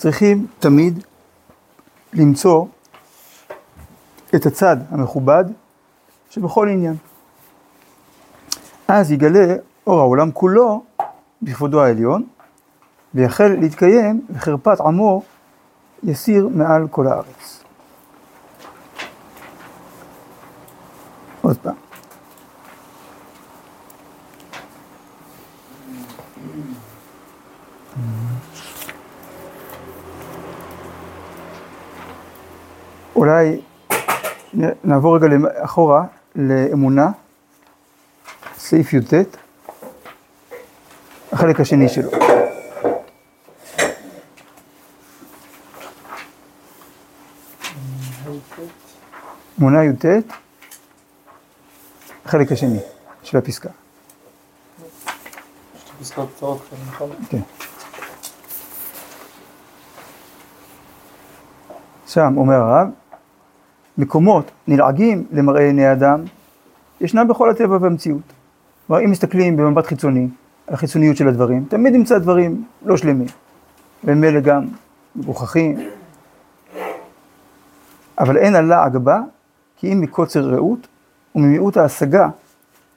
צריכים תמיד למצוא את הצד המכובד שבכל עניין. אז יגלה אור העולם כולו בכבודו העליון, ויחל להתקיים וחרפת עמו יסיר מעל כל הארץ. עוד פעם. אולי נעבור רגע אחורה לאמונה, סעיף י"ט, החלק השני שלו. אמונה י"ט, החלק השני של הפסקה. פסקאות קצרות כאן, נכון? כן. שם אומר הרב, מקומות נלעגים למראה עיני אדם, ישנם בכל הטבע והמציאות. כלומר, אם מסתכלים במבט חיצוני, על החיצוניות של הדברים, תמיד נמצא דברים לא שלמים, וממילא גם מגוחכים. אבל אין הלעג בה, כי אם מקוצר ראות וממיעוט ההשגה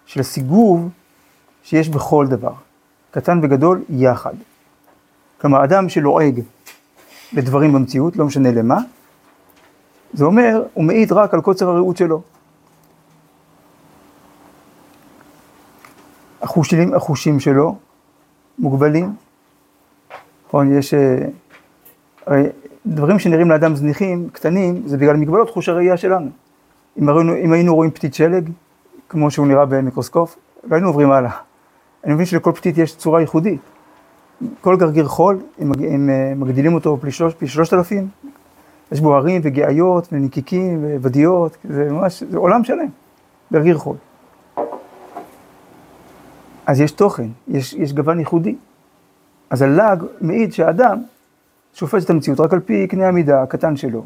של הסיגוב שיש בכל דבר, קטן וגדול יחד. כלומר, אדם שלועג לדברים במציאות, לא משנה למה, זה אומר, הוא מעיד רק על קוצר הראות שלו. החושים, החושים שלו מוגבלים. נכון, יש... אה, הרי דברים שנראים לאדם זניחים, קטנים, זה בגלל מגבלות חוש הראייה שלנו. אם, הראינו, אם היינו רואים פתית שלג, כמו שהוא נראה במיקרוסקופ, לא היינו עוברים הלאה. אני מבין שלכל פתית יש צורה ייחודית. כל גרגיר חול, אם, אה, מגדילים אותו פי שלושת אלפים, יש בו הרים וגאיות ונקיקים וודיות, זה ממש, זה עולם שלם, גרגיר חול. אז יש תוכן, יש, יש גוון ייחודי. אז הלעג מעיד שהאדם שופט את המציאות רק על פי קנה המידה הקטן שלו,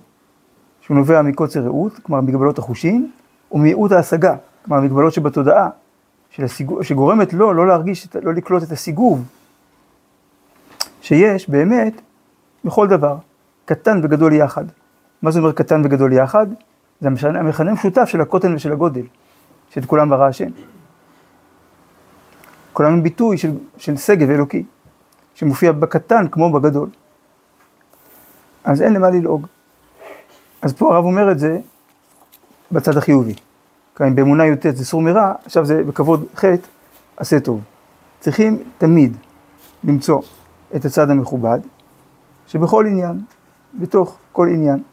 שהוא נובע מקוצר ראות, כלומר מגבלות החושים, ומיעוט ההשגה, כלומר מגבלות שבתודעה, של הסיגוב, שגורמת לו לא להרגיש, לא לקלוט את הסיגוב שיש באמת בכל דבר, קטן וגדול יחד. מה זה אומר קטן וגדול יחד? זה המכנה המשותף של הקוטן ושל הגודל, שאת כולם ברא השם. כולם הם ביטוי של, של שגב אלוקי, שמופיע בקטן כמו בגדול. אז אין למה ללעוג. אז פה הרב אומר את זה בצד החיובי. כאן באמונה י"ט זה סור מרע, עכשיו זה בכבוד ח' עשה טוב. צריכים תמיד למצוא את הצד המכובד, שבכל עניין, בתוך כל עניין.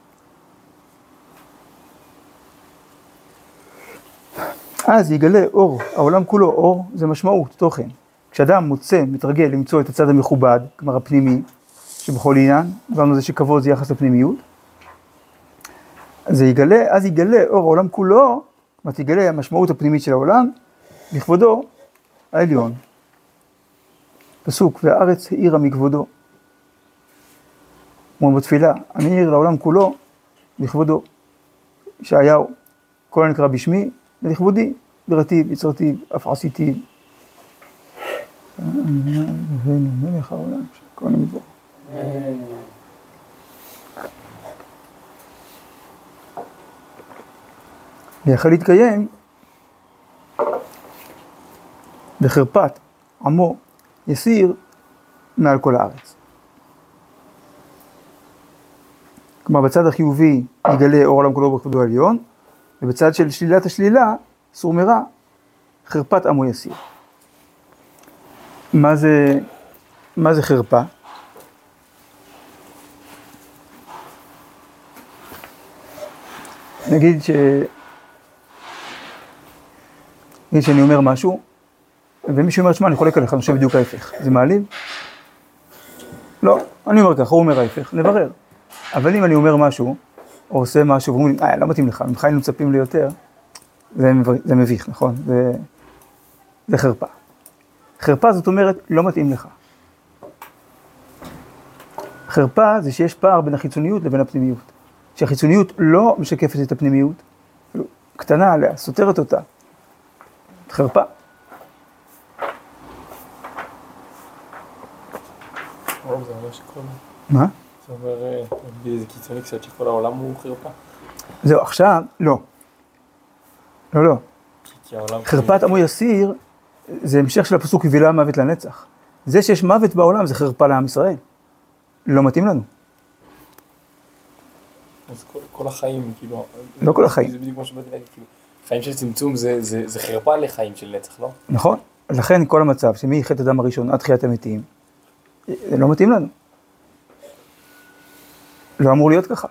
אז יגלה אור, העולם כולו אור זה משמעות, תוכן. כשאדם מוצא, מתרגל למצוא את הצד המכובד, כלומר הפנימי, שבכל עניין, דיברנו על זה שכבוד זה יחס לפנימיות, אז יגלה, אז יגלה אור העולם כולו, זאת אומרת יגלה המשמעות הפנימית של העולם, לכבודו העליון. פסוק, והארץ האירה מכבודו. אומרים בתפילה, אני אעיר לעולם כולו לכבודו. ישעיהו, כל הנקרא בשמי, ולכבודי, ברטיב, יצרתי, אף עשיתי. מלך העולם, כל המדבר. ויכול להתקיים בחרפת עמו יסיר מעל כל הארץ. כלומר בצד החיובי יגלה אור העולם כולו בכבודו העליון, ובצד של שלילת השלילה, סור מרע, חרפת עמו יסיר. מה זה, מה זה חרפה? נגיד ש... נגיד שאני אומר משהו, ומישהו אומר, שמע, אני חולק עליך, אני חושב בדיוק ההפך. זה מעליב? לא, אני אומר ככה, הוא אומר ההפך, נברר. אבל אם אני אומר משהו, או עושה משהו, ואומרים לי, אה, לא מתאים לך, ממך היינו מצפים לי יותר, זה, זה מביך, נכון? זה, זה חרפה. חרפה זאת אומרת, לא מתאים לך. חרפה זה שיש פער בין החיצוניות לבין הפנימיות. שהחיצוניות לא משקפת את הפנימיות, קטנה עליה, סותרת אותה. חרפה. הרב זה אומר? זה אה, באיזה קיצוני קצת שכל העולם הוא חרפה. זהו, עכשיו, לא. לא, לא. חרפת עמו יסיר, זה המשך של הפסוק יבילה מוות לנצח. זה שיש מוות בעולם זה חרפה לעם ישראל. לא מתאים לנו. אז כל- כל החיים, כאילו... לא כל החיים. זה בדיוק מה שבאתי להגיד, כאילו, חיים של צמצום זה- זה זה חרפה לחיים של נצח, לא? נכון? לכן כל המצב שמחטא אדם הראשון עד תחיית המתים, זה לא מתאים לנו. לא אמור להיות ככה.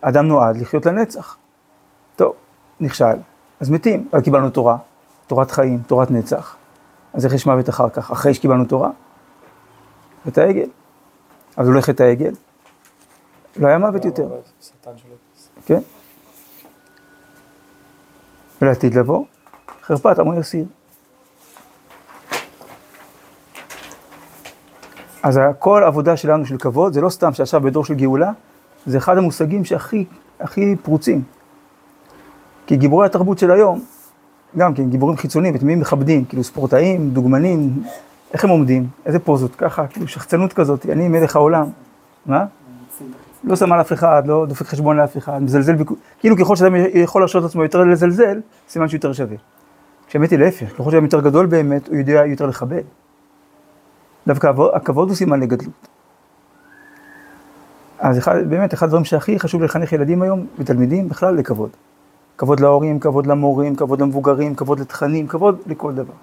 אדם נועד לחיות לנצח. טוב, נכשל, אז מתים. אבל קיבלנו תורה, תורת חיים, תורת נצח. אז איך יש מוות אחר כך? אחרי שקיבלנו תורה? חטא העגל. אז אולי חטא העגל? לא היה מוות יותר, שטן שלו. כן? ולעתיד לבוא, חרפת עמו יסיר. אז כל עבודה שלנו של כבוד, זה לא סתם שעכשיו בדור של גאולה, זה אחד המושגים שהכי הכי פרוצים. כי גיבורי התרבות של היום, גם כן, גיבורים חיצוניים, את מי הם מכבדים? כאילו ספורטאים, דוגמנים, איך הם עומדים? איזה פוזות? ככה, כאילו שחצנות כזאת, אני מלך העולם. מה? לא שם על אף אחד, לא דופק חשבון לאף אחד, מזלזל, כאילו ככל שאדם יכול להרשות לעצמו יותר לזלזל, סימן שהוא יותר שווה. כשהאמת היא להפך, ככל שאדם יותר גדול באמת, הוא יודע יותר לכבד. דווקא הכבוד- הוא סימן לגדלות. אז אחד, באמת, אחד הדברים שהכי חשוב לחנך ילדים היום, ותלמידים בכלל, לכבוד. כבוד להורים, כבוד למורים, כבוד למבוגרים, כבוד לתכנים, כבוד לכל דבר.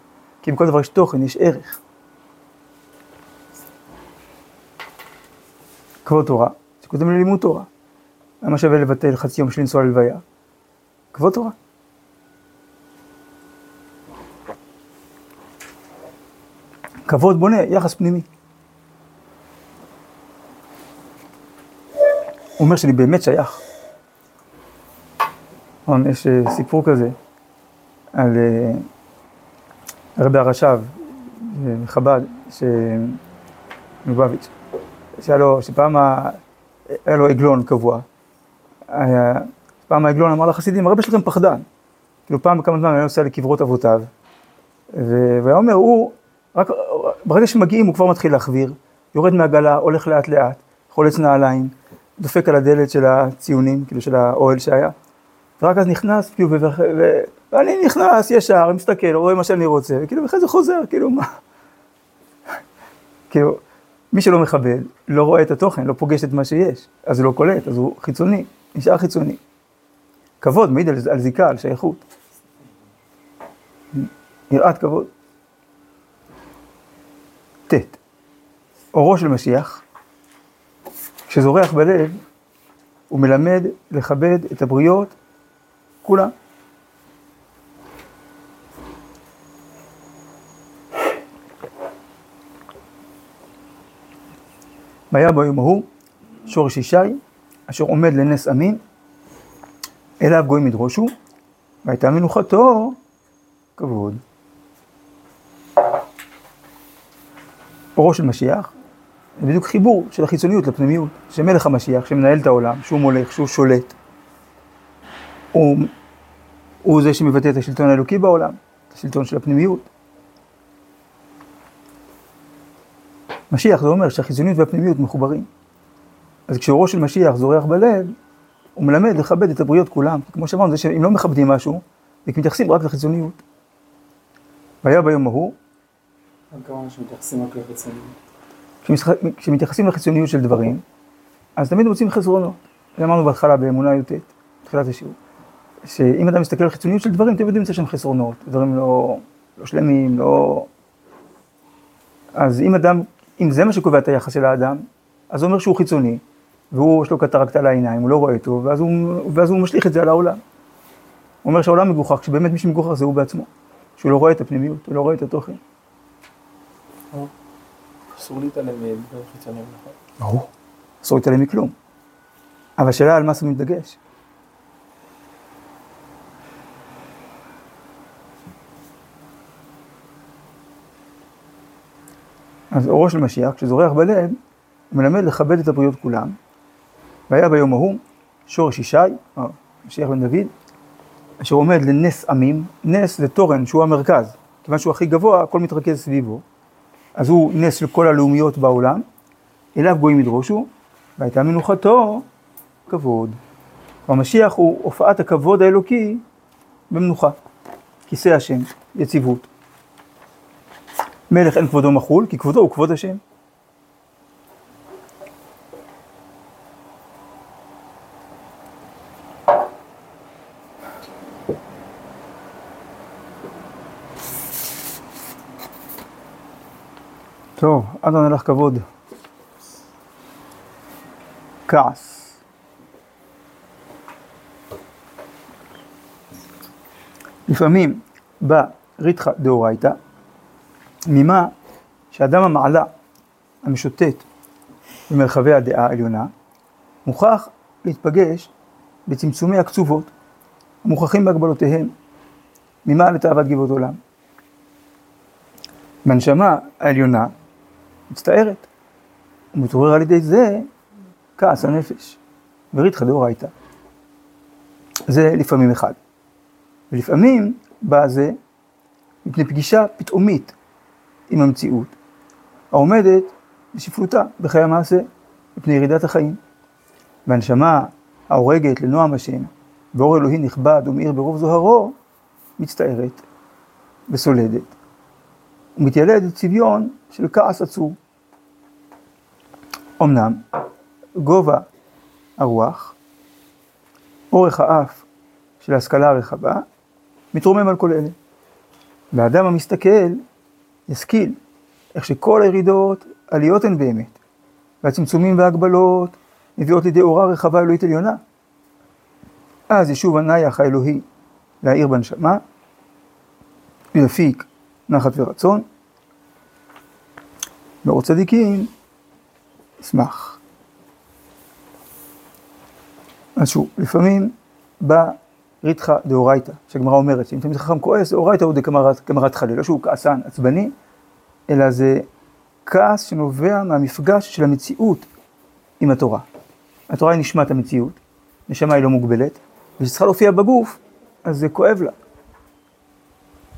כי בכל דבר יש תוכן, יש ערך. כבוד תורה, שקודם ללימוד תורה. למה שווה לבטל חצי יום של לנסוע ללוויה? כבוד תורה. כבוד בונה, יחס פנימי. הוא אומר שאני באמת שייך. נכון, יש אה, סיפור כזה על אה, הרבי הרש"ב מחב"ד, ש... מלובביץ', שהיה לו, שפעם היה לו עגלון קבוע. פעם העגלון אמר לחסידים, הרבה שלכם פחדן. כאילו פעם בכמה זמן היה נוסע לקברות אבותיו, והיה אומר, הוא, רק ברגע שמגיעים הוא כבר מתחיל להחוויר, יורד מהגלה, הולך לאט לאט, חולץ נעליים, דופק על הדלת של הציונים, כאילו של האוהל שהיה, ורק אז נכנס, כאילו, ו- ו- ואני נכנס ישר, מסתכל, רואה מה שאני רוצה, וכאילו, ואחרי זה חוזר, כאילו, מה? כאילו, מי שלא מכבד, לא רואה את התוכן, לא פוגש את מה שיש, אז הוא לא קולט, אז הוא חיצוני, נשאר חיצוני. כבוד מעיד על, על זיקה, על שייכות. יראת כבוד. ט. אורו של משיח, כשזורח בלב, הוא מלמד לכבד את הבריות, כולם. והיה ביום ההוא שורש ישי, אשר עומד לנס עמים, אליו גויים ידרושו, והייתה מנוחתו כבוד. אורו של משיח, זה בדיוק חיבור של החיצוניות לפנימיות, שמלך המשיח, שמנהל את העולם, שהוא מולך, שהוא שולט, הוא, הוא זה שמבטא את השלטון האלוקי בעולם, את השלטון של הפנימיות. משיח זה אומר שהחיצוניות והפנימיות מחוברים. אז כשאורו של משיח זורח בלב, הוא מלמד לכבד את הבריות כולם. כמו שאמרנו, זה שאם לא מכבדים משהו, מתייחסים רק לחיצוניות. והיה ביום ההוא, כמה אנשים מתייחסים רק לחיצוניות. כשמתייחסים לחיצוניות של דברים, אז תמיד מוצאים חסרונות. זה אמרנו בהתחלה באמונה י"ט, בתחילת השיעור. שאם אדם מסתכל על חיצוניות של דברים, תמיד ימצא שם חסרונות, דברים לא, לא שלמים, לא... אז אם אדם, אם זה מה שקובע את היחס של האדם, אז זה אומר שהוא חיצוני, והוא, יש לו קטרקט על העיניים, הוא לא רואה טוב, ואז הוא, ואז הוא משליך את זה על העולם. הוא אומר שהעולם מגוחך, כשבאמת מי שמגוחך זה הוא בעצמו. שהוא לא רואה את הפנימיות, הוא לא רואה את התוכן. אסור להתעלם מדברים חיצוניים, נכון? ברור. אסור להתעלם מכלום. אבל השאלה על מה שמים דגש. אז אורו של משיח, כשזורח בלב, הוא מלמד לכבד את הבריות כולם. והיה ביום ההוא שורש ישי, או משיח בן דוד, אשר עומד לנס עמים, נס זה תורן שהוא המרכז, כיוון שהוא הכי גבוה, הכל מתרכז סביבו. אז הוא נס של כל הלאומיות בעולם, אליו גויים ידרושו, והייתה מנוחתו כבוד. המשיח הוא הופעת הכבוד האלוקי במנוחה. כיסא השם, יציבות. מלך אין כבודו מחול, כי כבודו הוא כבוד השם. טוב, אדון הלך כבוד. כעס. לפעמים בא ריתחא דאורייתא, ממה שאדם המעלה המשוטט במרחבי הדעה העליונה, מוכרח להתפגש בצמצומי הקצובות, המוכרחים בהגבלותיהם, ממה לתאוות גבעות עולם. והנשמה העליונה מצטערת, ומתעורר על ידי זה כעס הנפש, וריתחא דאורייתא. זה לפעמים אחד. ולפעמים בא זה מפני פגישה פתאומית עם המציאות, העומדת בשפלותה בחיי המעשה, מפני ירידת החיים. והנשמה ההורגת לנועם השם, ואור אלוהי נכבד ומאיר ברוב זוהרו, מצטערת וסולדת, ומתיילדת צביון של כעס עצור. אמנם, גובה הרוח, אורך האף של ההשכלה הרחבה, מתרומם על כל אלה. והאדם המסתכל ישכיל איך שכל הירידות עליות הן באמת, והצמצומים וההגבלות מביאות לידי אורה רחבה אלוהית עליונה. אז ישוב הנייח האלוהי להאיר בנשמה, ויפיק נחת ורצון. באור צדיקים ישמח. אז שוב, לפעמים בא ריתחא דאורייתא, שהגמרא אומרת שאם תמיד חכם כועס, דאורייתא הוא דקמרת חליל, לא שהוא כעסן, עצבני, אלא זה כעס שנובע מהמפגש של המציאות עם התורה. התורה היא נשמת המציאות, נשמה היא לא מוגבלת, וכשצריכה להופיע בגוף, אז זה כואב לה.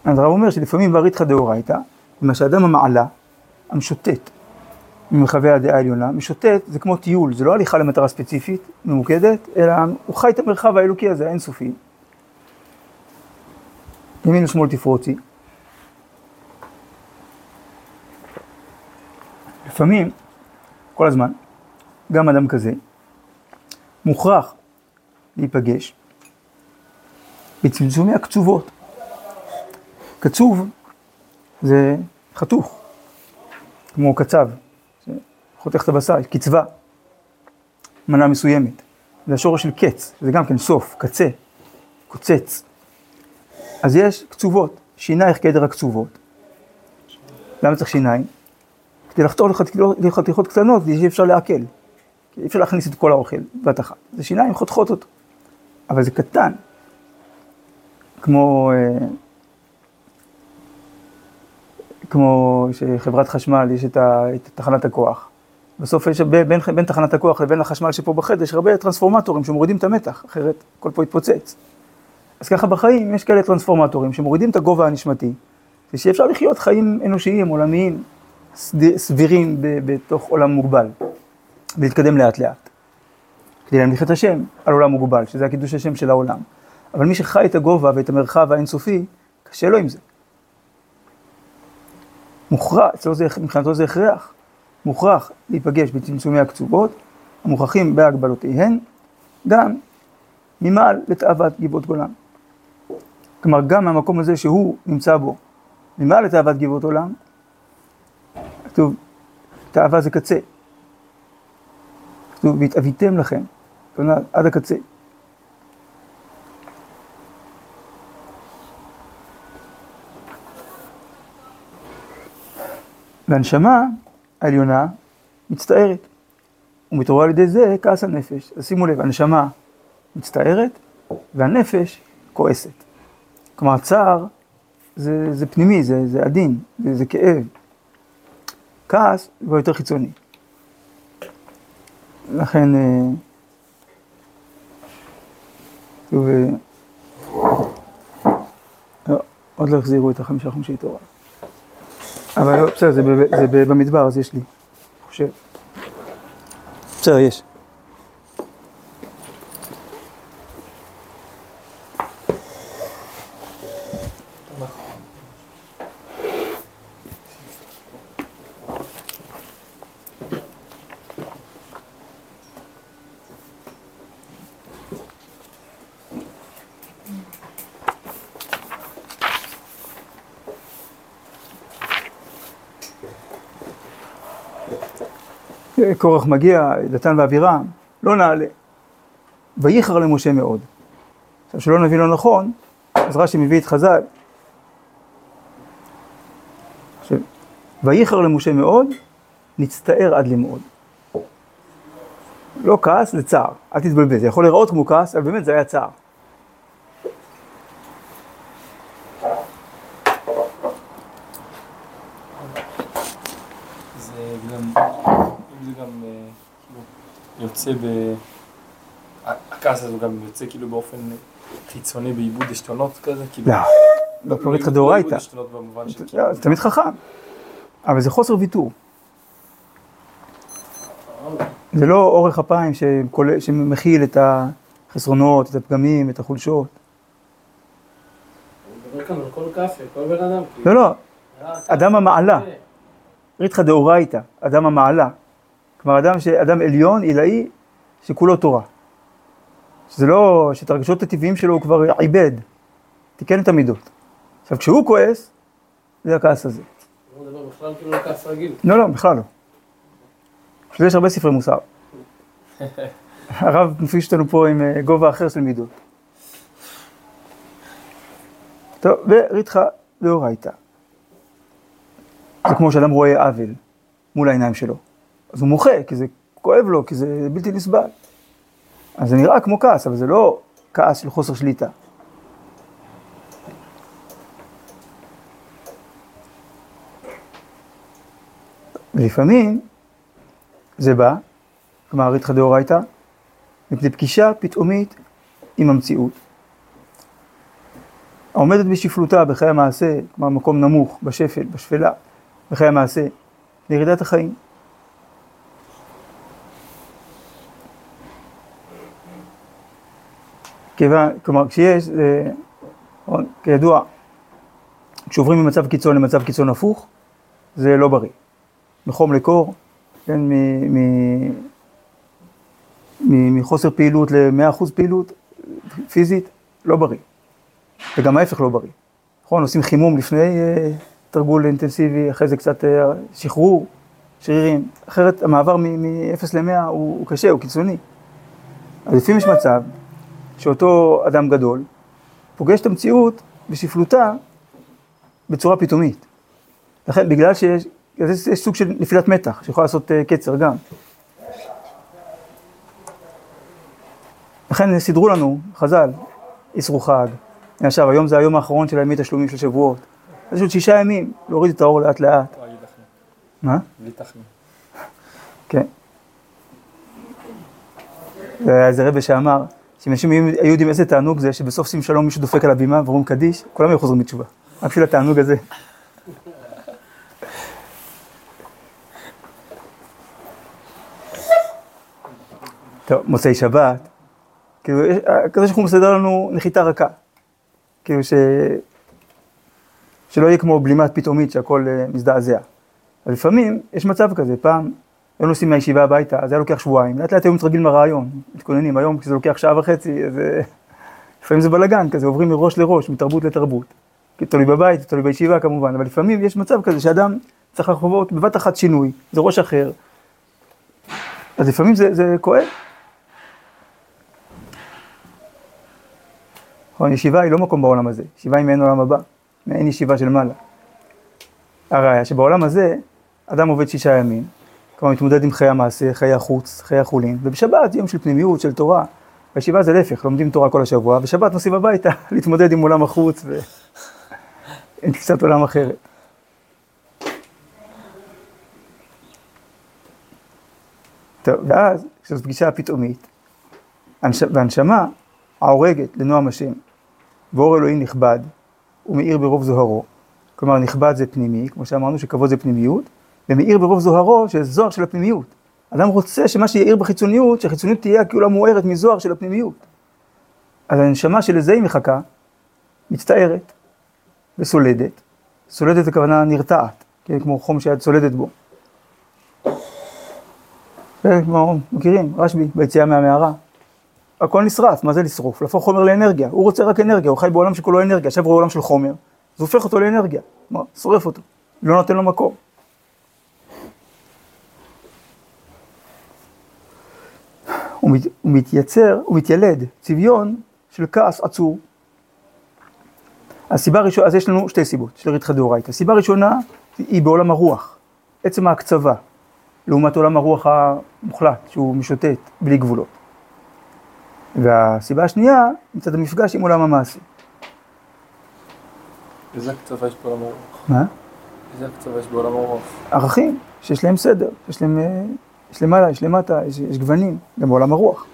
אז הרב אומר שלפעמים בריתחא דאורייתא, מה שאדם המעלה, המשוטט, ממרחבי הדעה העליונה, משוטט זה כמו טיול, זה לא הליכה למטרה ספציפית, ממוקדת, אלא הוא חי את המרחב האלוקי הזה, האינסופי. ימין ושמאל תפרוצי. לפעמים, כל הזמן, גם אדם כזה, מוכרח להיפגש בצמצומי הקצובות. קצוב זה חתוך, כמו קצב, חותך את הבשר, קצבה, מנה מסוימת. זה השורש של קץ, זה גם כן סוף, קצה, קוצץ. אז יש קצובות, שינייך כעדר הקצובות. למה צריך שיניים? כדי לחתור לחתיכות קטנות, כדי שאי אפשר לעכל. אי אפשר להכניס את כל האוכל בבת אחת. זה שיניים חותכות אותו. אבל זה קטן. כמו, אה, כמו שחברת חשמל יש את, ה, את תחנת הכוח. בסוף יש בין, בין, תחנת הכוח לבין החשמל שפה בחדר, יש הרבה טרנספורמטורים שמורידים את המתח, אחרת הכל פה יתפוצץ. אז ככה בחיים יש כאלה טרנספורמטורים שמורידים את הגובה הנשמתי, ושאפשר לחיות חיים אנושיים, עולמיים, סבירים בתוך עולם מוגבל, ולהתקדם לאט לאט. כדי להמליך את השם על עולם מוגבל, שזה הקידוש השם של העולם. אבל מי שחי את הגובה ואת המרחב האינסופי, קשה לו עם זה. מוכרח, אצלו זה, מבחינתו זה הכרח, מוכרח להיפגש בצמצומי הקצובות, המוכרחים בהגבלותיהן, גם ממעל לתאוות גבעות גולן. כלומר, גם מהמקום הזה שהוא נמצא בו, ממעל לתאוות גבעות עולם, כתוב, תאווה זה קצה. כתוב, והתאוויתם לכם, עד הקצה. והנשמה העליונה מצטערת, ומתעורר על ידי זה כעס הנפש. אז שימו לב, הנשמה מצטערת והנפש כועסת. כלומר, הצער זה, זה פנימי, זה, זה עדין, זה, זה כאב. כעס הוא יותר חיצוני. לכן, אה, טוב, אה, לא, עוד לא החזירו את החמישה חומשי תורה. אבל לא, בסדר, זה, במדבר, אז יש לי, חושב. בסדר, יש. קורח מגיע, דתן ואבירם, לא נעלה. וייחר למשה מאוד. עכשיו, שלא נבין לא נכון, אז רש"י מביא את חז"ל. וייחר למשה מאוד, נצטער עד למאוד. לא כעס, זה צער. אל תתבלבל, זה יכול להיראות כמו כעס, אבל באמת זה היה צער. זה גם, אם זה גם אה, כאילו, יוצא ב... הכעס הזה גם יוצא כאילו באופן חיצוני בעיבוד עשתונות כזה? כאילו, לא, לא פריט לך דאורייתא. זה תמיד חכם, אבל זה חוסר ויתור. זה לא אורך אפיים שמכיל את החסרונות, את הפגמים, את החולשות. אני מדבר כאן על כל כאפה, כל בן אדם. לא, לא, אה, אדם המעלה. כן. ריתחא דאורייתא, אדם המעלה. כלומר, אדם, ש... אדם עליון, עילאי, שכולו תורה. שזה לא, שאת הרגשות הטבעיים שלו הוא כבר עיבד, תיקן את המידות. עכשיו, כשהוא כועס, זה הכעס הזה. הוא מדבר בכלל כאילו כעס רגיל. לא, לא, בכלל לא. בשביל זה יש הרבה ספרי מוסר. הרב מפיש אותנו פה עם אה, גובה אחר של מידות. טוב, וריתחא דאורייתא. זה כמו שאדם רואה עוול מול העיניים שלו. אז הוא מוחה, כי זה כואב לו, כי זה בלתי נסבל. אז זה נראה כמו כעס, אבל זה לא כעס של חוסר שליטה. ולפעמים זה בא, כלומר ריתחא דאורייתא, מפני פגישה פתאומית עם המציאות. העומדת בשפלותה בחיי המעשה, כלומר מקום נמוך, בשפל, בשפלה, בחיי המעשה, לירידת החיים. כיוון, כלומר כשיש, אה, כידוע, כשעוברים ממצב קיצון למצב קיצון הפוך, זה לא בריא. מחום לקור, כן, מ- מ- מחוסר פעילות ל-100% פעילות פיזית, לא בריא. וגם ההפך לא בריא. נכון, עושים חימום לפני אה, תרגול אינטנסיבי, אחרי זה קצת אה, שחרור, שרירים. אחרת המעבר מ-0 ל-100 הוא, הוא קשה, הוא קיצוני. אז לפעמים יש מצב שאותו אדם גדול פוגש את המציאות בשפלותה בצורה פתאומית. לכן, בגלל שיש, יש, יש סוג של נפילת מתח, שיכולה לעשות uh, קצר גם. לכן סידרו לנו, חז"ל, איסרו חג. עכשיו, היום זה היום האחרון של הימי תשלומים של שבועות. יש עוד שישה ימים, להוריד את האור לאט לאט. מה? בלי תחמיא. כן. היה איזה רבה שאמר, שאם אנשים היו יודעים איזה תענוג זה, שבסוף שים שלום מישהו דופק על הבימה ואומרים קדיש, כולם היו חוזרים בתשובה. רק בשביל התענוג הזה. טוב, מוצאי שבת, כאילו, הקדוש ברוך מסדר לנו נחיתה רכה. כאילו ש... שלא יהיה כמו בלימת פתאומית שהכל אה, מזדעזע. אבל לפעמים יש מצב כזה, פעם היו נוסעים מהישיבה הביתה, אז היה לוקח שבועיים, לאט לאט היו מתרגלים לרעיון, מתכוננים, היום כשזה לוקח שעה וחצי, אז אה, לפעמים זה בלאגן כזה, עוברים מראש לראש, מתרבות לתרבות. תלוי בבית, תלוי בישיבה כמובן, אבל לפעמים יש מצב כזה שאדם צריך לחוות בבת אחת שינוי, זה ראש אחר, אז לפעמים זה, זה כואב. נכון, ישיבה היא לא מקום בעולם הזה, ישיבה היא מעין עולם הבא, מעין ישיבה של מעלה. הראיה שבעולם הזה, אדם עובד שישה ימים, כלומר מתמודד עם חיי המעשה, חיי החוץ, חיי החולין, ובשבת יום של פנימיות, של תורה. בישיבה זה להפך, לומדים תורה כל השבוע, ושבת נוסעים הביתה להתמודד עם עולם החוץ ועם תפיסת עולם אחרת. טוב, ואז, כשזו פגישה פתאומית, הנש... והנשמה העורגת לנועם השם, ואור אלוהים נכבד, ומאיר ברוב זוהרו. כלומר, נכבד זה פנימי, כמו שאמרנו שכבוד זה פנימיות, ומאיר ברוב זוהרו, שזה זוהר של הפנימיות. אדם רוצה שמה שיאיר בחיצוניות, שהחיצוניות תהיה כאילו המוארת מזוהר של הפנימיות. אז הנשמה שלזה היא מחכה, מצטערת וסולדת. סולדת הכוונה נרתעת, כן, כמו חום שאת סולדת בו. זה כמו, מכירים, רשב"י, ביציאה מהמערה. הכל נשרף, מה זה לשרוף? להפוך חומר לאנרגיה. הוא רוצה רק אנרגיה, הוא חי בעולם שכולו אנרגיה, עכשיו הוא עולם של חומר, זה הופך אותו לאנרגיה. מה, שורף אותו, לא נותן לו מקום. הוא, מת, הוא מתייצר, הוא מתיילד, צביון של כעס עצור. הסיבה הראשונה, אז יש לנו שתי סיבות של ריתחא דאורייתא. הסיבה הראשונה היא בעולם הרוח, עצם ההקצבה, לעומת עולם הרוח המוחלט, שהוא משוטט בלי גבולות. והסיבה השנייה, מצד המפגש עם עולם המעשה. איזה הקצבה יש בעולם הרוח? מה? איזה הקצבה יש בעולם הרוח? ערכים שיש להם סדר, יש להם, אה, יש למעלה, יש למטה, יש, יש גוונים, גם בעולם הרוח.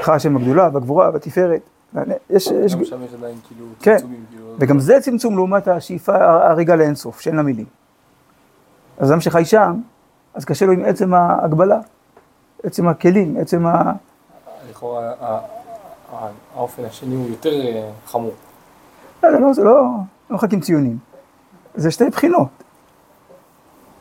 לך השם הגדולה והגבורה והתפארת. יש, יש, גם שם יש עדיין כאילו כן. צמצומים, כאילו... וגם זה צמצום לעומת השאיפה הרגע לאינסוף, שאין לה מילים. אז אדם שחי שם, אז קשה לו עם עצם ההגבלה, עצם הכלים, עצם ה... לכאורה האופן השני הוא יותר אה, חמור. לא, זה לא, זה לא, לא מחכים ציונים. זה שתי בחינות.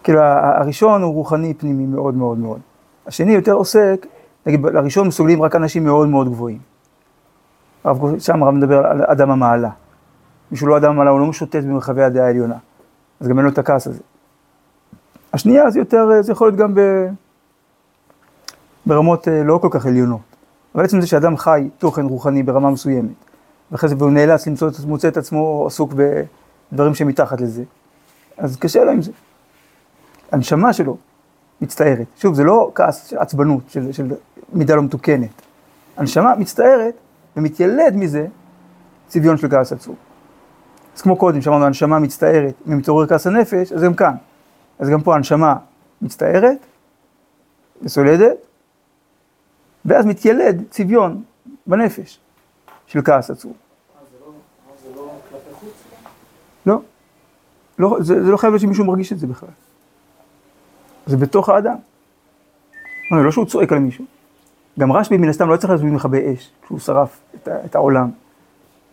כאילו, הראשון הוא רוחני פנימי מאוד מאוד מאוד. השני יותר עוסק, נגיד, לראשון מסוגלים רק אנשים מאוד מאוד גבוהים. הרב שם הרב מדבר על אדם המעלה. מישהו לא אדם המעלה, הוא לא משוטט במרחבי הדעה העליונה. אז גם אין לו את הכעס הזה. השנייה זה יותר, זה יכול להיות גם ב... ברמות אה, לא כל כך עליונות. אבל עצם זה שאדם חי תוכן רוחני ברמה מסוימת, ואחרי זה הוא נאלץ למצוא, מוצא את עצמו עסוק בדברים שמתחת לזה, אז קשה לו עם זה. הנשמה שלו מצטערת. שוב, זה לא כעס עצבנות, של, של מידה לא מתוקנת. הנשמה מצטערת ומתיילד מזה צביון של כעס עצוב. אז כמו קודם, שאמרנו, הנשמה מצטערת ומתעורר כעס הנפש, אז גם כאן. אז גם פה הנשמה מצטערת וסולדת, ואז מתיילד צביון בנפש של כעס עצוב. לא- לא? לא, לא זה, זה לא חייב להיות שמישהו מרגיש את זה בכלל. זה בתוך האדם. לא, לא שהוא צועק על מישהו. גם רשב"י מן הסתם לא צריך להזמין מכבי אש, כשהוא שרף את, את העולם.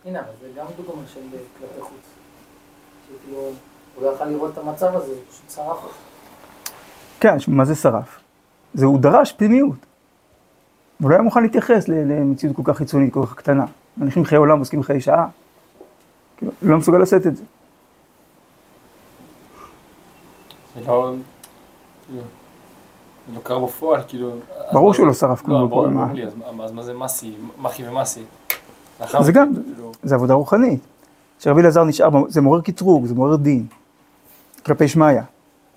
הנה, אבל זה גם דוגמה של אה, כלפי חוץ. שכאילו, הוא לא יכל לראות את המצב הזה, הוא פשוט שרף אותו. כן, מה זה שרף? זה הוא דרש פנימיות. הוא לא היה מוכן להתייחס ל- למציאות כל כך חיצונית, כל כך קטנה. אנשים חיי עולם עוסקים בחיי שעה. כאילו, לא מסוגל לשאת את זה. זה לא... קרה בפועל, כאילו... ברור שהוא לא שרף כלום לא, בפועל, מה? ברור לי, אז מה- זה מסי, מחי ומסי? זה גם- כאילו, זה עבודה רוחנית. שרבי אלעזר נשאר, זה מעורר קטרוג, זה מעורר דין, כלפי שמיא.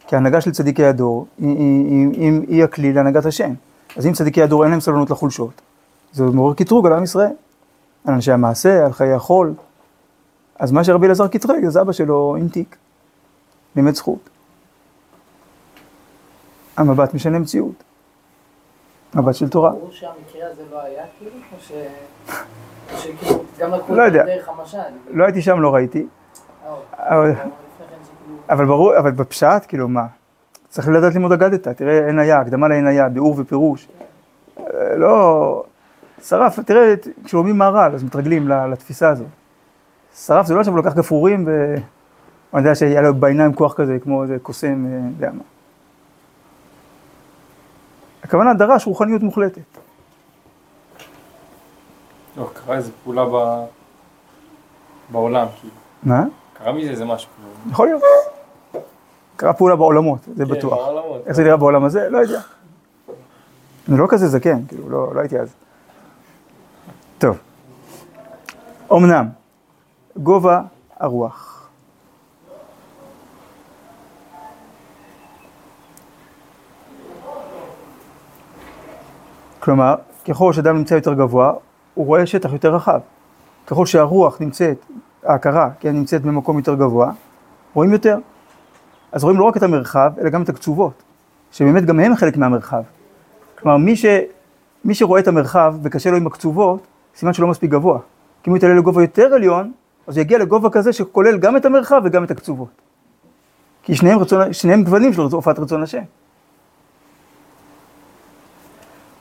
כי ההנהגה של צדיקי הדור היא, הכלי להנהגת השם. אז אם צדיקי הדור אין להם סבלנות לחולשות, זה מעורר קטרוג על עם ישראל. על אנשי המעשה, על חיי החול. אז מה שרבי אלעזר קטרג, אז אבא שלו המתיק. לימד זכות. המבט משנה מציאות. מבט של תורה. ברור שהמקרה הזה לא היה כאילו, או ש... שכאילו, גם לקחו לא את דרך המשל. לא הייתי שם, לא ראיתי. אה, אבל- לפני כן. אבל ברור, אבל בפשט, כאילו מה? צריך לדעת ללמוד אגדתא, תראה עין היה, הקדמה לעין היה, ביאור ופירוש. אה, לא... שרף, תראה, כשאומרים מהר"ל, אז מתרגלים לתפיסה הזאת. שרף זה לא עכשיו הוא לקח גפרורים ו... אני יודע שהיה לו בעיניים כוח כזה, כמו איזה קוסם, אה, יודע מה. הכוונה דרש רוחניות מוחלטת. לא, קרה איזה פעולה ב... בעולם, כאילו. מה? קרה מזה איזה משהו. יכול להיות. קרה פעולה בעולמות, זה כן, בטוח. בעולמות. איך זה נראה בעולם הזה? לא יודע. אני לא כזה זקן, כאילו, לא, לא הייתי אז. טוב. אמנם, גובה הרוח. כלומר, ככל שאדם נמצא יותר גבוה, הוא רואה שטח יותר רחב. ככל שהרוח נמצאת, ההכרה, כן, נמצאת במקום יותר גבוה, רואים יותר. אז רואים לא רק את המרחב, אלא גם את הקצובות, שבאמת גם הם חלק מהמרחב. כלומר, מי, ש, מי שרואה את המרחב וקשה לו עם הקצובות, סימן שלא מספיק גבוה. כי אם הוא יתעלה לגובה יותר עליון, אז הוא יגיע לגובה כזה שכולל גם את המרחב וגם את הקצובות. כי שניהם, רצון, שניהם גוונים של הופעת רצון השם.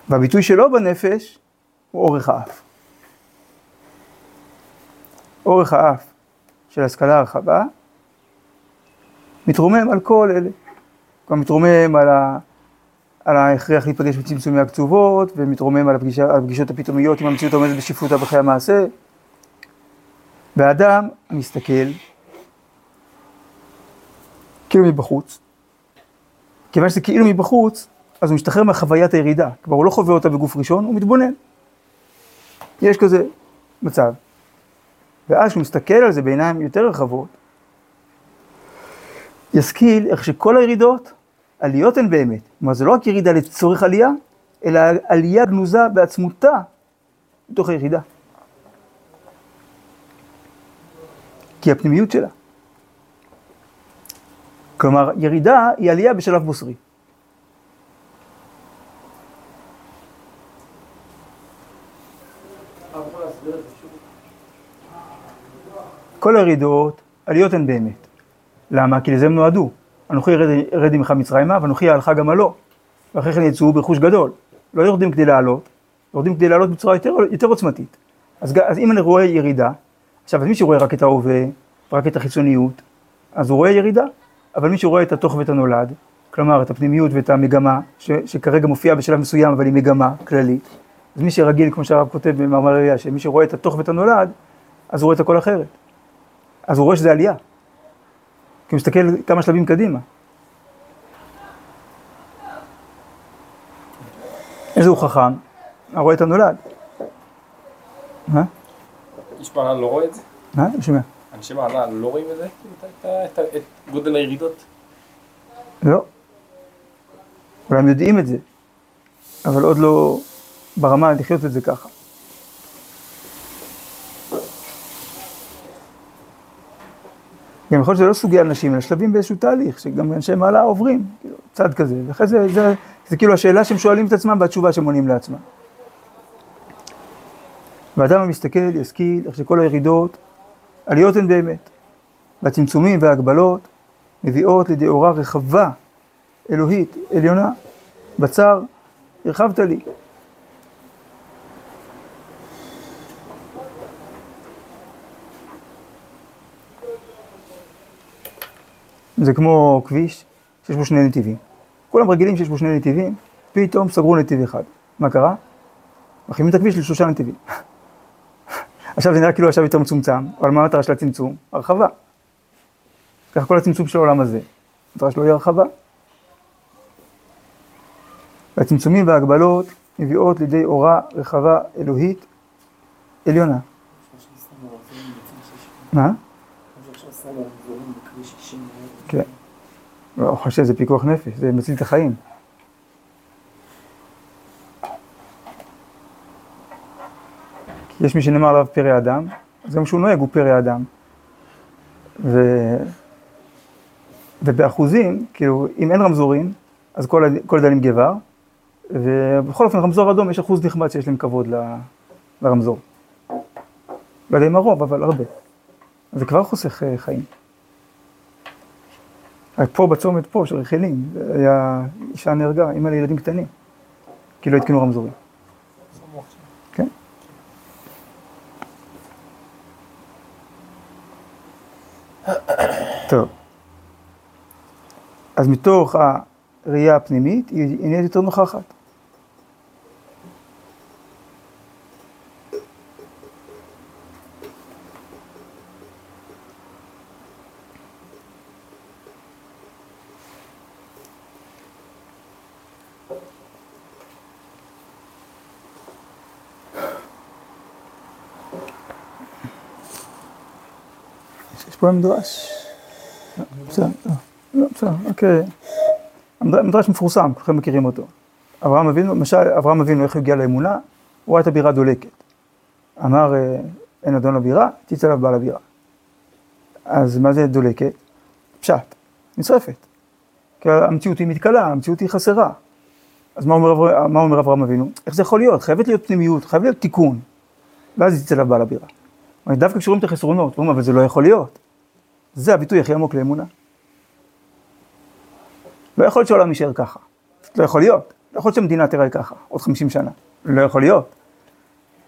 והביטוי שלו בנפש הוא אורך האף. אורך האף של השכלה הרחבה מתרומם על כל אלה. כלומר מתרומם על, ה... על ההכרח להיפגש בצמצומי הקצובות, ומתרומם על, הפגישה, על הפגישות הפתאומיות עם המציאות העומדת בשפלותה בחיי המעשה. והאדם מסתכל כאילו מבחוץ. כיוון שזה כאילו מבחוץ, אז הוא משתחרר מחוויית הירידה. כבר הוא לא חווה אותה בגוף ראשון, הוא מתבונן. יש כזה מצב. ואז כשהוא מסתכל על זה בעיניים יותר רחבות, ישכיל איך שכל הירידות, עליות הן באמת. כלומר, זה לא רק ירידה לצורך עלייה, אלא עלייה גנוזה בעצמותה בתוך הירידה. כי הפנימיות שלה. כלומר, ירידה היא עלייה בשלב בוסרי. כל הירידות, עליות הן באמת. למה? כי לזה הם נועדו. אנוכי ארד עמך מצרימה, ואנוכי אעלך גם עלו. ואחרי כן יצאו ברכוש גדול. לא יורדים כדי לעלות, יורדים כדי לעלות בצורה יותר, יותר עוצמתית. אז, אז אם אני רואה ירידה, עכשיו, אז מי שרואה רק את ההווה, רק את החיצוניות, אז הוא רואה ירידה. אבל מי שרואה את התוך ואת הנולד, כלומר את הפנימיות ואת המגמה, ש, שכרגע מופיעה בשלב מסוים אבל היא מגמה כללית, אז מי שרגיל, כמו שהרב כותב במאמר ראייה, שמי שרואה את התוך ואת הנולד, אז הוא רואה את הכל אחרת. אז הוא רואה שזה עלייה. כי הוא מסתכל כמה שלבים קדימה. איזה הוא חכם? הוא רואה את הנולד. מה? איש מעלה לא רואה את זה? מה? אני שומע. אנשי מעלה לא רואים את זה? את גודל הירידות? לא. אולי הם יודעים את זה, אבל עוד לא ברמה לחיות את זה ככה. גם יכול להיות שזה לא סוגי אנשים, אלא שלבים באיזשהו תהליך, שגם אנשי מעלה עוברים, כאילו, צד כזה, ואחרי זה, זה, זה כאילו השאלה שהם שואלים את עצמם והתשובה שהם עונים לעצמם. ואדם המסתכל ישכיל איך שכל הירידות, עליות הן באמת, והצמצומים וההגבלות מביאות לידי אורה רחבה, אלוהית, עליונה, בצר, הרחבת לי. זה כמו כביש שיש בו שני נתיבים. כולם רגילים שיש בו שני נתיבים, פתאום סגרו נתיב אחד. מה קרה? מחרימים את הכביש לשלושה נתיבים. עכשיו זה נראה כאילו עכשיו יותר מצומצם, אבל מה המטרה של הצמצום? הרחבה. ככה כל הצמצום של העולם הזה. המטרה שלו היא הרחבה. והצמצומים וההגבלות מביאות לידי אורה רחבה אלוהית עליונה. מה? כן. לא, חושב שזה פיקוח נפש, זה מציל את החיים. יש מי שנאמר עליו פרא אדם, זה מה שהוא נוהג, הוא פרא אדם. ו... ובאחוזים, כאילו, אם אין רמזורים, אז כל, כל דנים גבר, ובכל אופן, רמזור אדום, יש אחוז נכבד שיש להם כבוד ל... לרמזור. לא יודע אם הרוב, אבל הרבה. זה כבר חוסך אה, חיים. רק פה בצומת פה של רכילים, היה אישה נהרגה, אימא לילדים קטנים, כי לא התקינו רמזורים. כן. טוב. אז מתוך הראייה הפנימית, היא נהיית יותר נוכחת. פה מדרש. בסדר, לא, לא, בסדר, אוקיי. המדרש מפורסם, כולכם מכירים אותו. אברהם אבינו, למשל, אברהם אבינו, איך הוא הגיע לאמונה? הוא ראה את הבירה דולקת. אמר, אה, אין אדון לבירה, תצא אליו בעל הבירה. אז מה זה דולקת? פשט, נשרפת. כי המציאות היא מתכלה, המציאות היא חסרה. אז מה אומר, מה אומר אברהם אבינו? איך זה יכול להיות? חייבת להיות פנימיות, חייב להיות תיקון. ואז יצא אליו בעל הבירה. דווקא כשרואים את החסרונות, אומרים, אבל זה לא יכול להיות. זה הביטוי הכי עמוק לאמונה. לא יכול להיות שהעולם יישאר ככה. לא יכול להיות. לא יכול להיות שהמדינה תראה ככה, עוד 50 שנה. לא יכול להיות.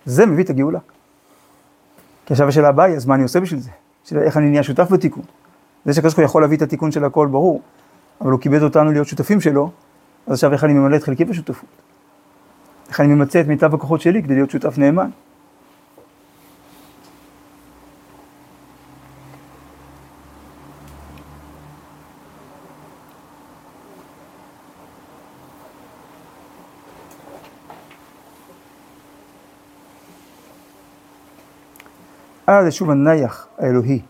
זה מביא את הגאולה. כי עכשיו השאלה הבאה היא, אז מה אני עושה בשביל זה? שאלה איך אני נהיה שותף בתיקון. זה שהקדוש ברוך יכול להביא את התיקון של הכל, ברור, אבל הוא כיבד אותנו להיות שותפים שלו, אז עכשיו איך אני ממלא את חלקי בשותפות? איך אני ממצה את מיטב הכוחות שלי כדי להיות שותף נאמן? אה, זה שוב הנייח האלוהי,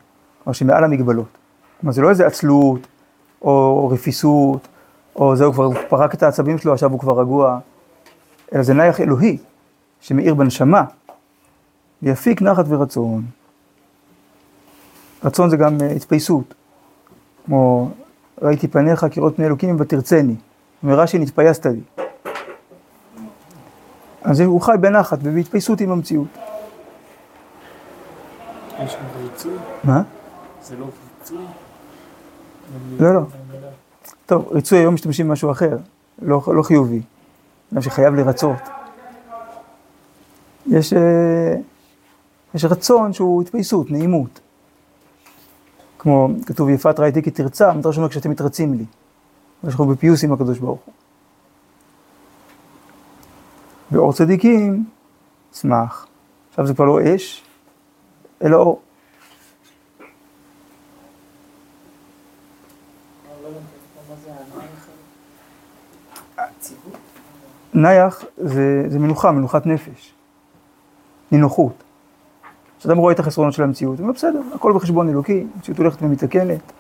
כלומר שמעל המגבלות. כלומר זה לא איזה עצלות, או רפיסות, או זהו, כבר פרק את העצבים שלו, עכשיו הוא כבר רגוע, אלא זה נייח אלוהי, שמאיר בנשמה, ויפיק נחת ורצון. רצון זה גם uh, התפייסות, כמו ראיתי פניך כראות פני אלוקים ותרצני, מרש"י נתפייסת לי. אז הוא חי בנחת ובהתפייסות עם המציאות. ריצוי? מה? זה לא ריצוי? לא, לא. טוב, ריצוי היום משתמשים במשהו אחר, לא, לא חיובי. אדם שחייב לרצות. יש, אה, יש רצון שהוא התפייסות, נעימות. כמו כתוב יפת ראיתי כי תרצה, המדרש אומר כשאתם מתרצים לי. אנחנו בפיוס עם הקדוש ברוך הוא. ואור צדיקים, שמח. עכשיו זה כבר לא אש, אלא אור. נייח זה, זה מנוחה, מנוחת נפש, נינוחות. כשאדם רואה את החסרונות של המציאות, הוא אומר בסדר, הכל בחשבון אלוקי, המציאות הולכת ומתקנת,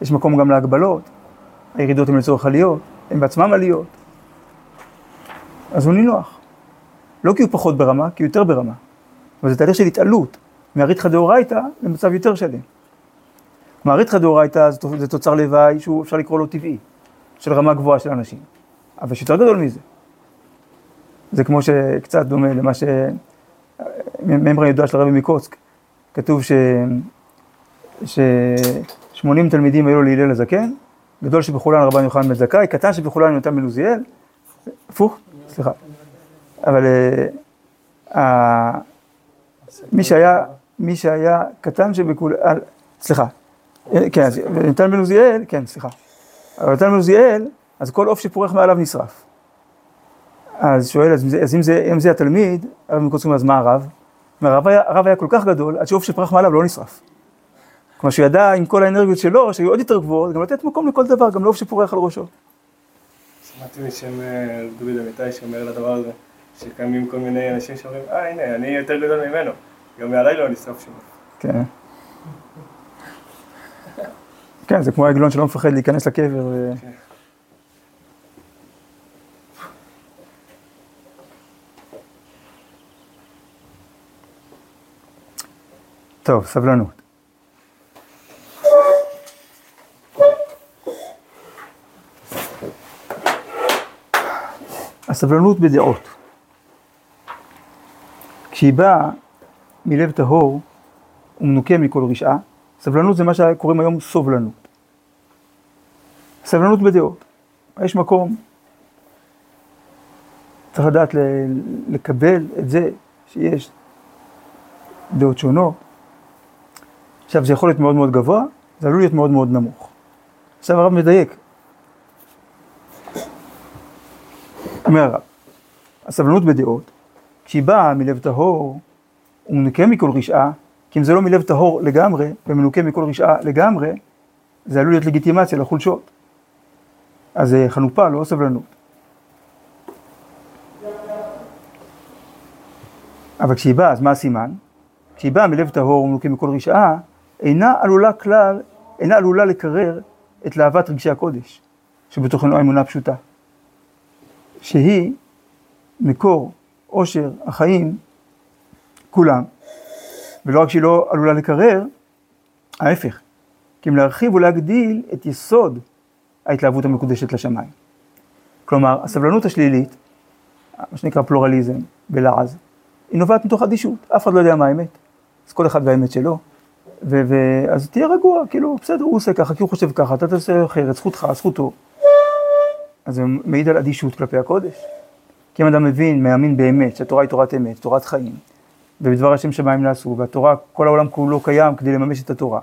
יש מקום גם להגבלות, הירידות הן לצורך עליות, הן בעצמם עליות. אז הוא נינוח. לא כי הוא פחות ברמה, כי הוא יותר ברמה. אבל זה תהליך של התעלות, מהריתחא דאורייתא למצב יותר שלם. כלומר, הריתחא דאורייתא זה תוצר לוואי שהוא אפשר לקרוא לו טבעי, של רמה גבוהה של אנשים. אבל שיותר גדול מזה. זה כמו שקצת דומה למה ש... ממרה ידוע של הרבי מקוצק, כתוב ש... ש-80 תלמידים היו לו להלל הזקן, גדול שבכולן רבן יוחנן בן זכאי, קטן שבכולן יונתן בן עוזיאל, הפוך, סליחה. אבל uh, מי שהיה, מי שהיה קטן שבכולן, סליחה, כן, אז יונתן בן עוזיאל, כן, סליחה. אבל יונתן בן עוזיאל, אז כל עוף שפורח מעליו נשרף. אז שואל, אז, אז אם, זה, אם זה התלמיד, הרב מקוצרים, אז מה הרב? הרב היה, הרב היה כל כך גדול, עד שעוף שפרח מעליו לא נשרף. כלומר שהוא ידע עם כל האנרגיות שלו, שהיו עוד יותר גבוהות, גם לתת מקום לכל דבר, גם לעוף שפורח על ראשו. שמעתי משם דוד אמיתי שאומר לדבר הזה, שקיימים כל מיני אנשים שאומרים, אה הנה, אני יותר גדול ממנו, גם מעליי לא נשרף שם. כן. כן, זה כמו העגלון שלא מפחד להיכנס לקבר. ו... טוב, סבלנות. הסבלנות בדעות. כשהיא באה מלב טהור ומנוקה מכל רשעה, סבלנות זה מה שקוראים היום סובלנות. סבלנות בדעות. יש מקום, צריך לדעת לקבל את זה שיש דעות שונות. עכשיו, זה יכול להיות מאוד מאוד גבוה, זה עלול להיות מאוד מאוד נמוך. עכשיו הרב מדייק. אומר הרב, הסבלנות בדעות, כשהיא באה מלב טהור ומנוקה מכל רשעה, כי אם זה לא מלב טהור לגמרי, ומנוקה מכל רשעה לגמרי, זה עלול להיות לגיטימציה לחולשות. אז זה חנופה, לא סבלנות. אבל כשהיא באה, אז מה הסימן? כשהיא באה מלב טהור ומנוקה מכל רשעה, אינה עלולה כלל, אינה עלולה לקרר את להבת רגשי הקודש, שבתוכנו האמונה הפשוטה, שהיא מקור עושר החיים כולם, ולא רק שהיא לא עלולה לקרר, ההפך, כי אם להרחיב ולהגדיל את יסוד ההתלהבות המקודשת לשמיים. כלומר, הסבלנות השלילית, מה שנקרא פלורליזם בלעז, היא נובעת מתוך אדישות, אף אחד לא יודע מה האמת, אז כל אחד והאמת שלו. ואז תהיה רגוע, כאילו, בסדר, הוא עושה ככה, כי הוא חושב ככה, אתה תעשה אחרת, זכותך, זכותו. אז זה מעיד על אדישות כלפי הקודש. כי אם אדם מבין, מאמין באמת, שהתורה היא תורת אמת, תורת חיים, ובדבר השם שמיים נעשו, והתורה, כל העולם כולו קיים כדי לממש את התורה.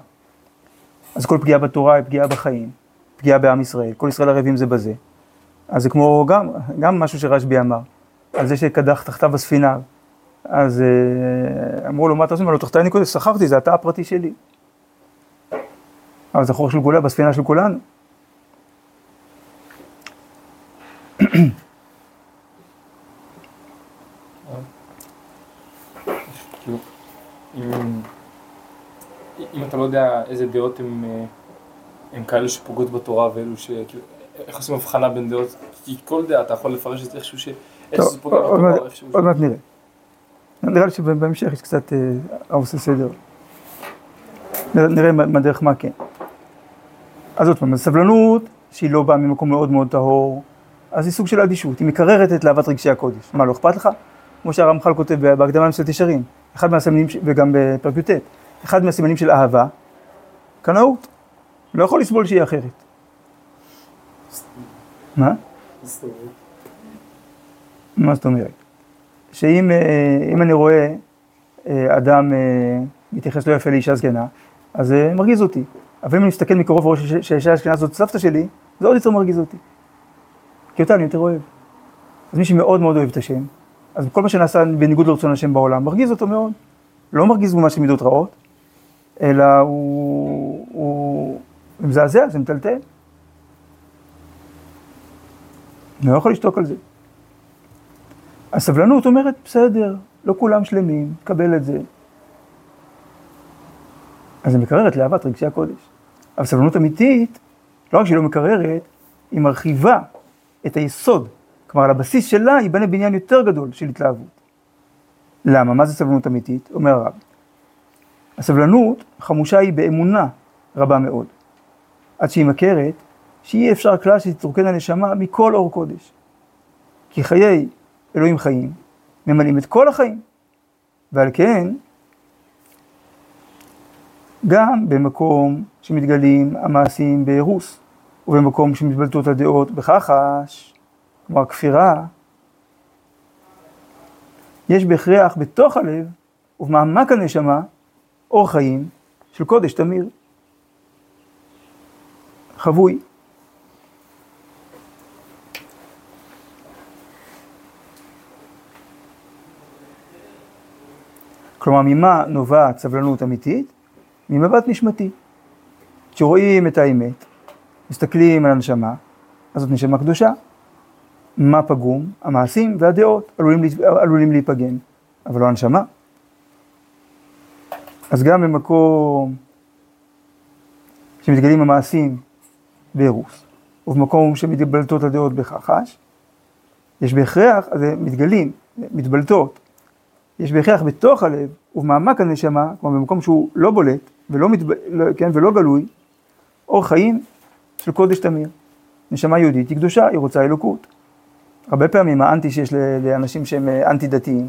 אז כל פגיעה בתורה היא פגיעה בחיים, פגיעה בעם ישראל, כל ישראל ערבים זה בזה. אז זה כמו גם, גם משהו שרשב"י אמר, על זה שקדח תחתיו בספינה. אז אה, אמרו לו, מה אתה עושה? אמר לו, תחתיי אני קודש, שכרתי, זה התא הפרטי שלי. אבל זה חור של כולם, בספינה של כולנו. אם, אתה לא יודע איזה דעות הם, אה, הם כאלו שפוגעות בתורה ואלו ש... כאילו, איך עושים הבחנה בין דעות? כי כל דעה אתה יכול לפרש את זה איכשהו ש... איך שזה פוגע בתורה איכשהו... עוד מעט נראה. נראה לי שבהמשך יש קצת אה, עושה סדר. נראה- מה דרך מה כן. אז עוד פעם, הסבלנות, שהיא לא באה ממקום מאוד מאוד טהור, אז היא סוג של אדישות, היא מקררת את להבת רגשי הקודש. מה, לא אכפת לך? כמו שהרמח"ל כותב בהקדמה למסילת ישרים, אחד מהסימנים, ש- וגם בפרק י"ט, אחד מהסימנים של אהבה, קנאות. לא יכול לסבול שהיא אחרת. מה? מה זאת אומרת? שאם אה, אני רואה אה, אדם אה, מתייחס לא יפה לאישה זקנה, אז זה מרגיז אותי. אבל אם אני מסתכל מקרוב ורואה שהאישה הזקנה הזאת סבתא שלי, זה עוד יותר מרגיז אותי. כי אותה אני יותר אוהב. אז מי שמאוד מאוד אוהב את השם, אז כל מה שנעשה בניגוד לרצון השם בעולם, מרגיז אותו מאוד. לא מרגיז של מידות רעות, אלא הוא הוא מזעזע, זה מטלטל. אני לא יכול לשתוק על זה. הסבלנות אומרת, בסדר, לא כולם שלמים, תקבל את זה. אז זה מקרר את להבת רגשי הקודש. אבל סבלנות אמיתית, לא רק שהיא לא מקררת, היא מרחיבה את היסוד. כלומר, על הבסיס שלה ייבנה בניין יותר גדול של התלהבות. למה? מה זה סבלנות אמיתית? אומר הרב. הסבלנות חמושה היא באמונה רבה מאוד. עד שהיא מכרת, שאי אפשר כלל שתתרוקן הנשמה מכל אור קודש. כי חיי אלוהים חיים, ממלאים את כל החיים. ועל כן, גם במקום שמתגלים המעשים בארוס, ובמקום שמתבלטות הדעות בכחש, כמו הכפירה, יש בהכרח בתוך הלב ובמעמק הנשמה אור חיים של קודש תמיר. חבוי. כלומר, ממה נובעת סבלנות אמיתית? ממבט נשמתי. כשרואים את האמת, מסתכלים על הנשמה, אז זאת נשמה קדושה. מה פגום? המעשים והדעות עלולים, עלולים להיפגם, אבל לא הנשמה. אז גם במקום שמתגלים המעשים בארוס, ובמקום שמתבלטות הדעות בכחש, יש בהכרח, אז מתגלים, מתבלטות, יש בהכרח בתוך הלב ובמעמק הנשמה, כלומר במקום שהוא לא בולט ולא, מתב... לא, כן, ולא גלוי, אור חיים של קודש תמיר. נשמה יהודית היא קדושה, היא רוצה אלוקות. הרבה פעמים האנטי שיש לאנשים שהם אה, אנטי דתיים,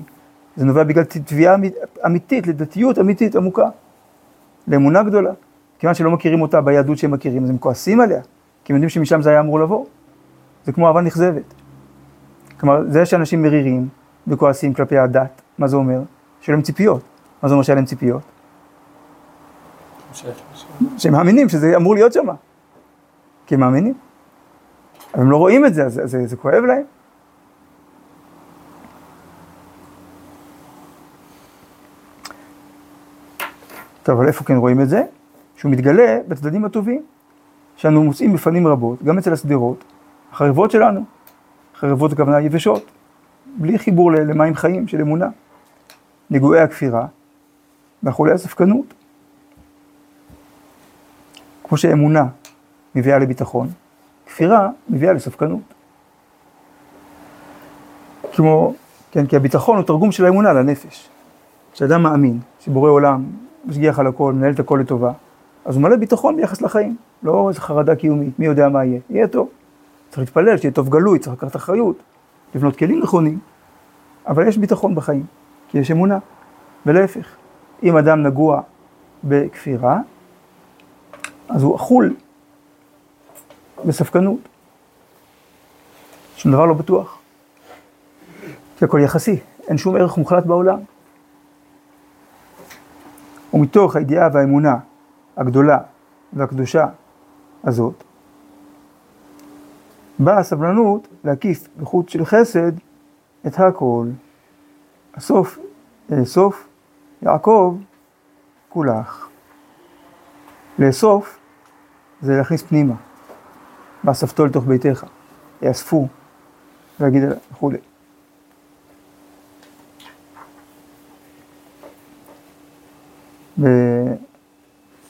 זה נובע בגלל תביעה אמית- אמיתית, לדתיות אמיתית עמוקה, לאמונה גדולה. כיוון שלא מכירים אותה ביהדות שהם מכירים, אז הם כועסים עליה, כי הם יודעים שמשם זה היה אמור לבוא. זה כמו אהבה נכזבת. כלומר, זה שאנשים מרירים וכועסים כלפי הדת, מה זה אומר? שיהיו להם ציפיות. מה זה אומר שהיה להם ציפיות? שהם מאמינים שזה אמור להיות שם. כי הם מאמינים. אבל הם לא רואים את זה, אז זה, זה, זה כואב להם. טוב, אבל איפה כן רואים את זה? שהוא מתגלה בצדדים הטובים, שאנו מוצאים בפנים רבות, גם אצל השדרות, החרבות שלנו, חרבות הכוונה יבשות, בלי חיבור למים חיים של אמונה, נגועי הכפירה ואכולי הספקנות. כמו שאמונה מביאה לביטחון, כפירה מביאה לספקנות. כמו, כן, כי הביטחון הוא תרגום של האמונה לנפש. כשאדם מאמין שבורא עולם משגיח על הכל, מנהל את הכל לטובה, אז הוא מלא ביטחון ביחס לחיים, לא איזו חרדה קיומית, מי יודע מה יהיה, יהיה טוב. צריך להתפלל, שיהיה טוב גלוי, צריך לקחת אחריות, לבנות כלים נכונים, אבל יש ביטחון בחיים, כי יש אמונה. ולהפך, אם אדם נגוע בכפירה, אז הוא אכול בספקנות. שום דבר לא בטוח. כי הכל יחסי, אין שום ערך מוחלט בעולם. ומתוך הידיעה והאמונה הגדולה והקדושה הזאת, באה הסבלנות להקיף בחוט של חסד את הכל. הסוף, לאסוף, יעקב, כולך. לאסוף זה להכניס פנימה. ואספתו לתוך ביתך. יאספו, ויגיד וכולי.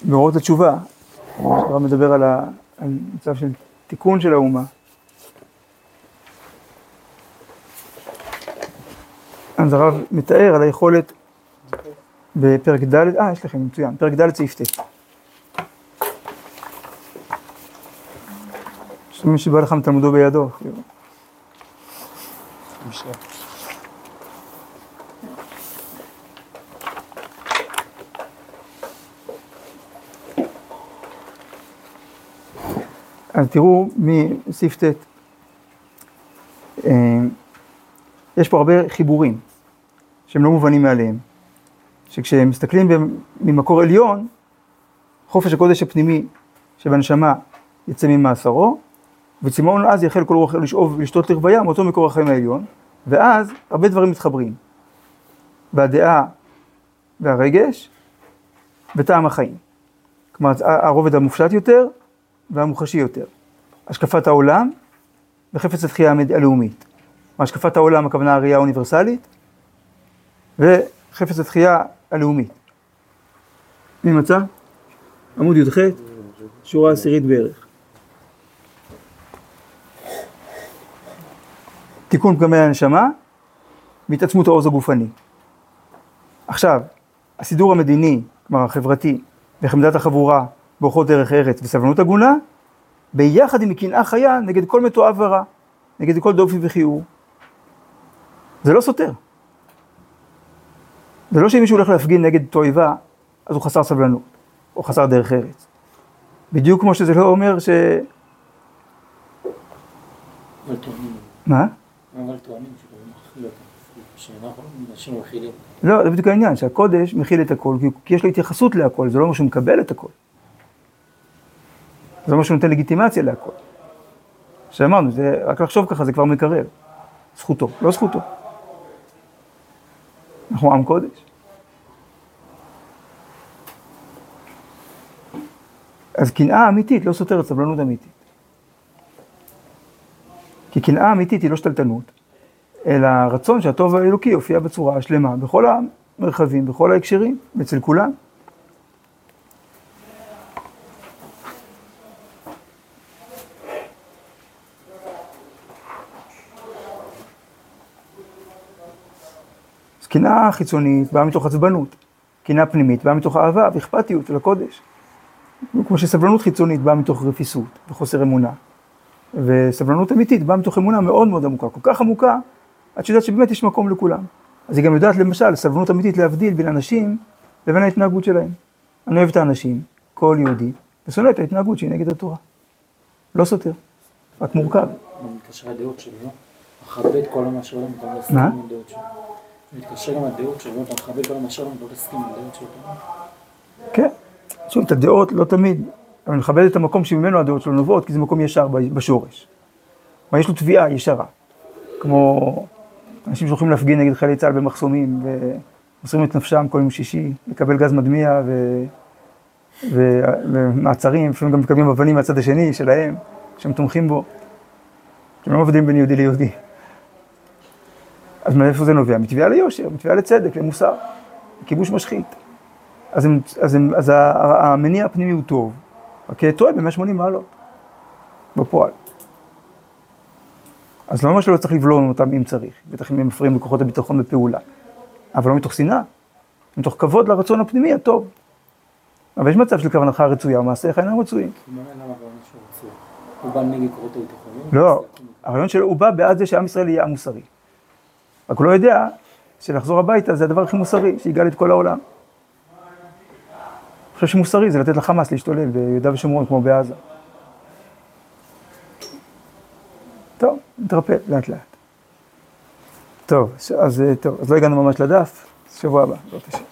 במאורות התשובה, הרב מדבר על המצב של תיקון של האומה. אז הרב מתאר על היכולת בפרק ד', אה, יש לכם, מצוין, פרק ד' סעיף ט'. מי שבא לך מתלמודו בידו. אז תראו מסעיף ט', יש פה הרבה חיבורים שהם לא מובנים מאליהם, שכשהם מסתכלים ממקור עליון, חופש הקודש הפנימי שבנשמה יצא ממאסרו, וצמאון אז יחל כל רוח לשאוב ולשתות לרוויה מאותו מקור החיים העליון, ואז הרבה דברים מתחברים. בדעה והרגש וטעם החיים. כלומר, הרובד המופשט יותר והמוחשי יותר. השקפת העולם וחפץ התחייה הלאומית. השקפת העולם הכוונה הראייה האוניברסלית וחפץ התחייה הלאומית. מי מצא? עמוד י"ח, שורה עשירית בערך. תיקון פגמי הנשמה והתעצמות העוז הגופני. עכשיו, הסידור המדיני, כלומר החברתי, וחמדת החבורה, באורחות דרך ארץ וסבלנות הגונה, ביחד עם קנאה חיה נגד כל מתועב ורע, נגד כל דופי וכיעור. זה לא סותר. זה לא שאם מישהו הולך להפגין נגד תועבה, אז הוא חסר סבלנות, או חסר דרך ארץ. בדיוק כמו שזה לא אומר ש... מה? אבל טוענים מכילים. לא, זה בדיוק העניין, שהקודש מכיל את הכל, כי יש לו התייחסות להכל, זה לא אומר שהוא מקבל את הכל. זה אומר שהוא נותן לגיטימציה להכל. שאמרנו, זה, רק לחשוב ככה זה כבר מקרב. זכותו, לא זכותו. אנחנו עם קודש. אז קנאה אמיתית לא סותרת סבלנות אמיתית. כי קנאה אמיתית היא לא שתלטנות, אלא רצון שהטוב האלוקי יופיע בצורה השלמה בכל המרחבים, בכל ההקשרים, אצל כולם. קנאה חיצונית באה מתוך עצבנות, קנאה פנימית באה מתוך אהבה ואכפתיות לקודש. כמו שסבלנות חיצונית באה מתוך רפיסות וחוסר אמונה. וסבלנות אמיתית באה מתוך אמונה מאוד מאוד עמוקה, כל כך עמוקה, את יודעת שבאמת יש מקום לכולם. אז היא גם יודעת למשל, סבלנות אמיתית להבדיל בין אנשים לבין ההתנהגות שלהם. אני אוהב את האנשים, כל יהודי, ושונא את ההתנהגות שהיא נגד התורה. לא סותר, רק מורכב. מתקשר הדעות שלי, לא? מכבד כל מה לא. כן, שוב, את הדעות לא תמיד, אבל מכבד את המקום שממנו הדעות שלו נובעות, כי זה מקום ישר בשורש. כלומר, יש לו תביעה ישרה. כמו אנשים שהולכים להפגין נגד חיילי צה"ל במחסומים, ומוסרים את נפשם כל יום שישי, לקבל גז מדמיע ו... ו... ומעצרים, לפעמים גם מקבלים אבנים מהצד השני שלהם, שהם תומכים בו. שהם לא מבדילים בין יהודי ליהודי. אז מאיפה זה נובע? מתביעה ליושר, מתביעה לצדק, למוסר, כיבוש משחית. אז, הם, אז, הם, אז המניע הפנימי הוא טוב, רק טועה ב-180 מעלות, בפועל. אז לא אומר שלא צריך לבלום אותם אם צריך, בטח אם הם מפריעים לכוחות הביטחון בפעולה, אבל לא מתוך שנאה, מתוך כבוד לרצון הפנימי הטוב. אבל יש מצב של כוונתך רצויה, מעשיך אינם רצויים. הוא בא נגד כוחות הביטחון. לא, הרעיון שלו, הוא בא בעד זה שעם ישראל יהיה עם מוסרי. רק הוא לא יודע שלחזור הביתה זה הדבר הכי מוסרי, שיגאל את כל העולם. אני חושב שמוסרי זה לתת לחמאס להשתולל ביהודה ושומרון כמו בעזה. טוב, נתרפא לאט לאט. טוב, אז טוב, אז לא הגענו ממש לדף, שבוע הבא, השם.